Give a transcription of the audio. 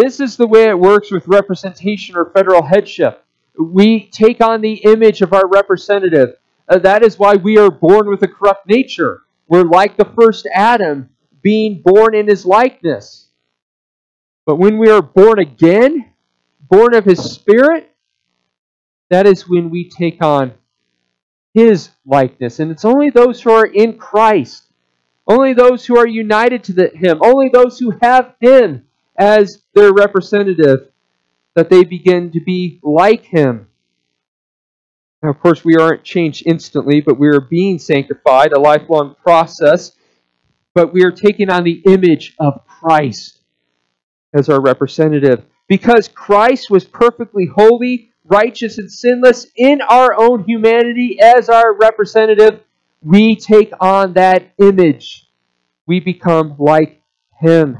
This is the way it works with representation or federal headship. We take on the image of our representative. Uh, that is why we are born with a corrupt nature. We're like the first Adam, being born in his likeness. But when we are born again, born of his Spirit, that is when we take on his likeness. And it's only those who are in Christ, only those who are united to the, him, only those who have him as their representative that they begin to be like him. Now, of course, we aren't changed instantly, but we are being sanctified, a lifelong process. But we are taking on the image of Christ as our representative. Because Christ was perfectly holy, righteous, and sinless in our own humanity as our representative, we take on that image. We become like Him.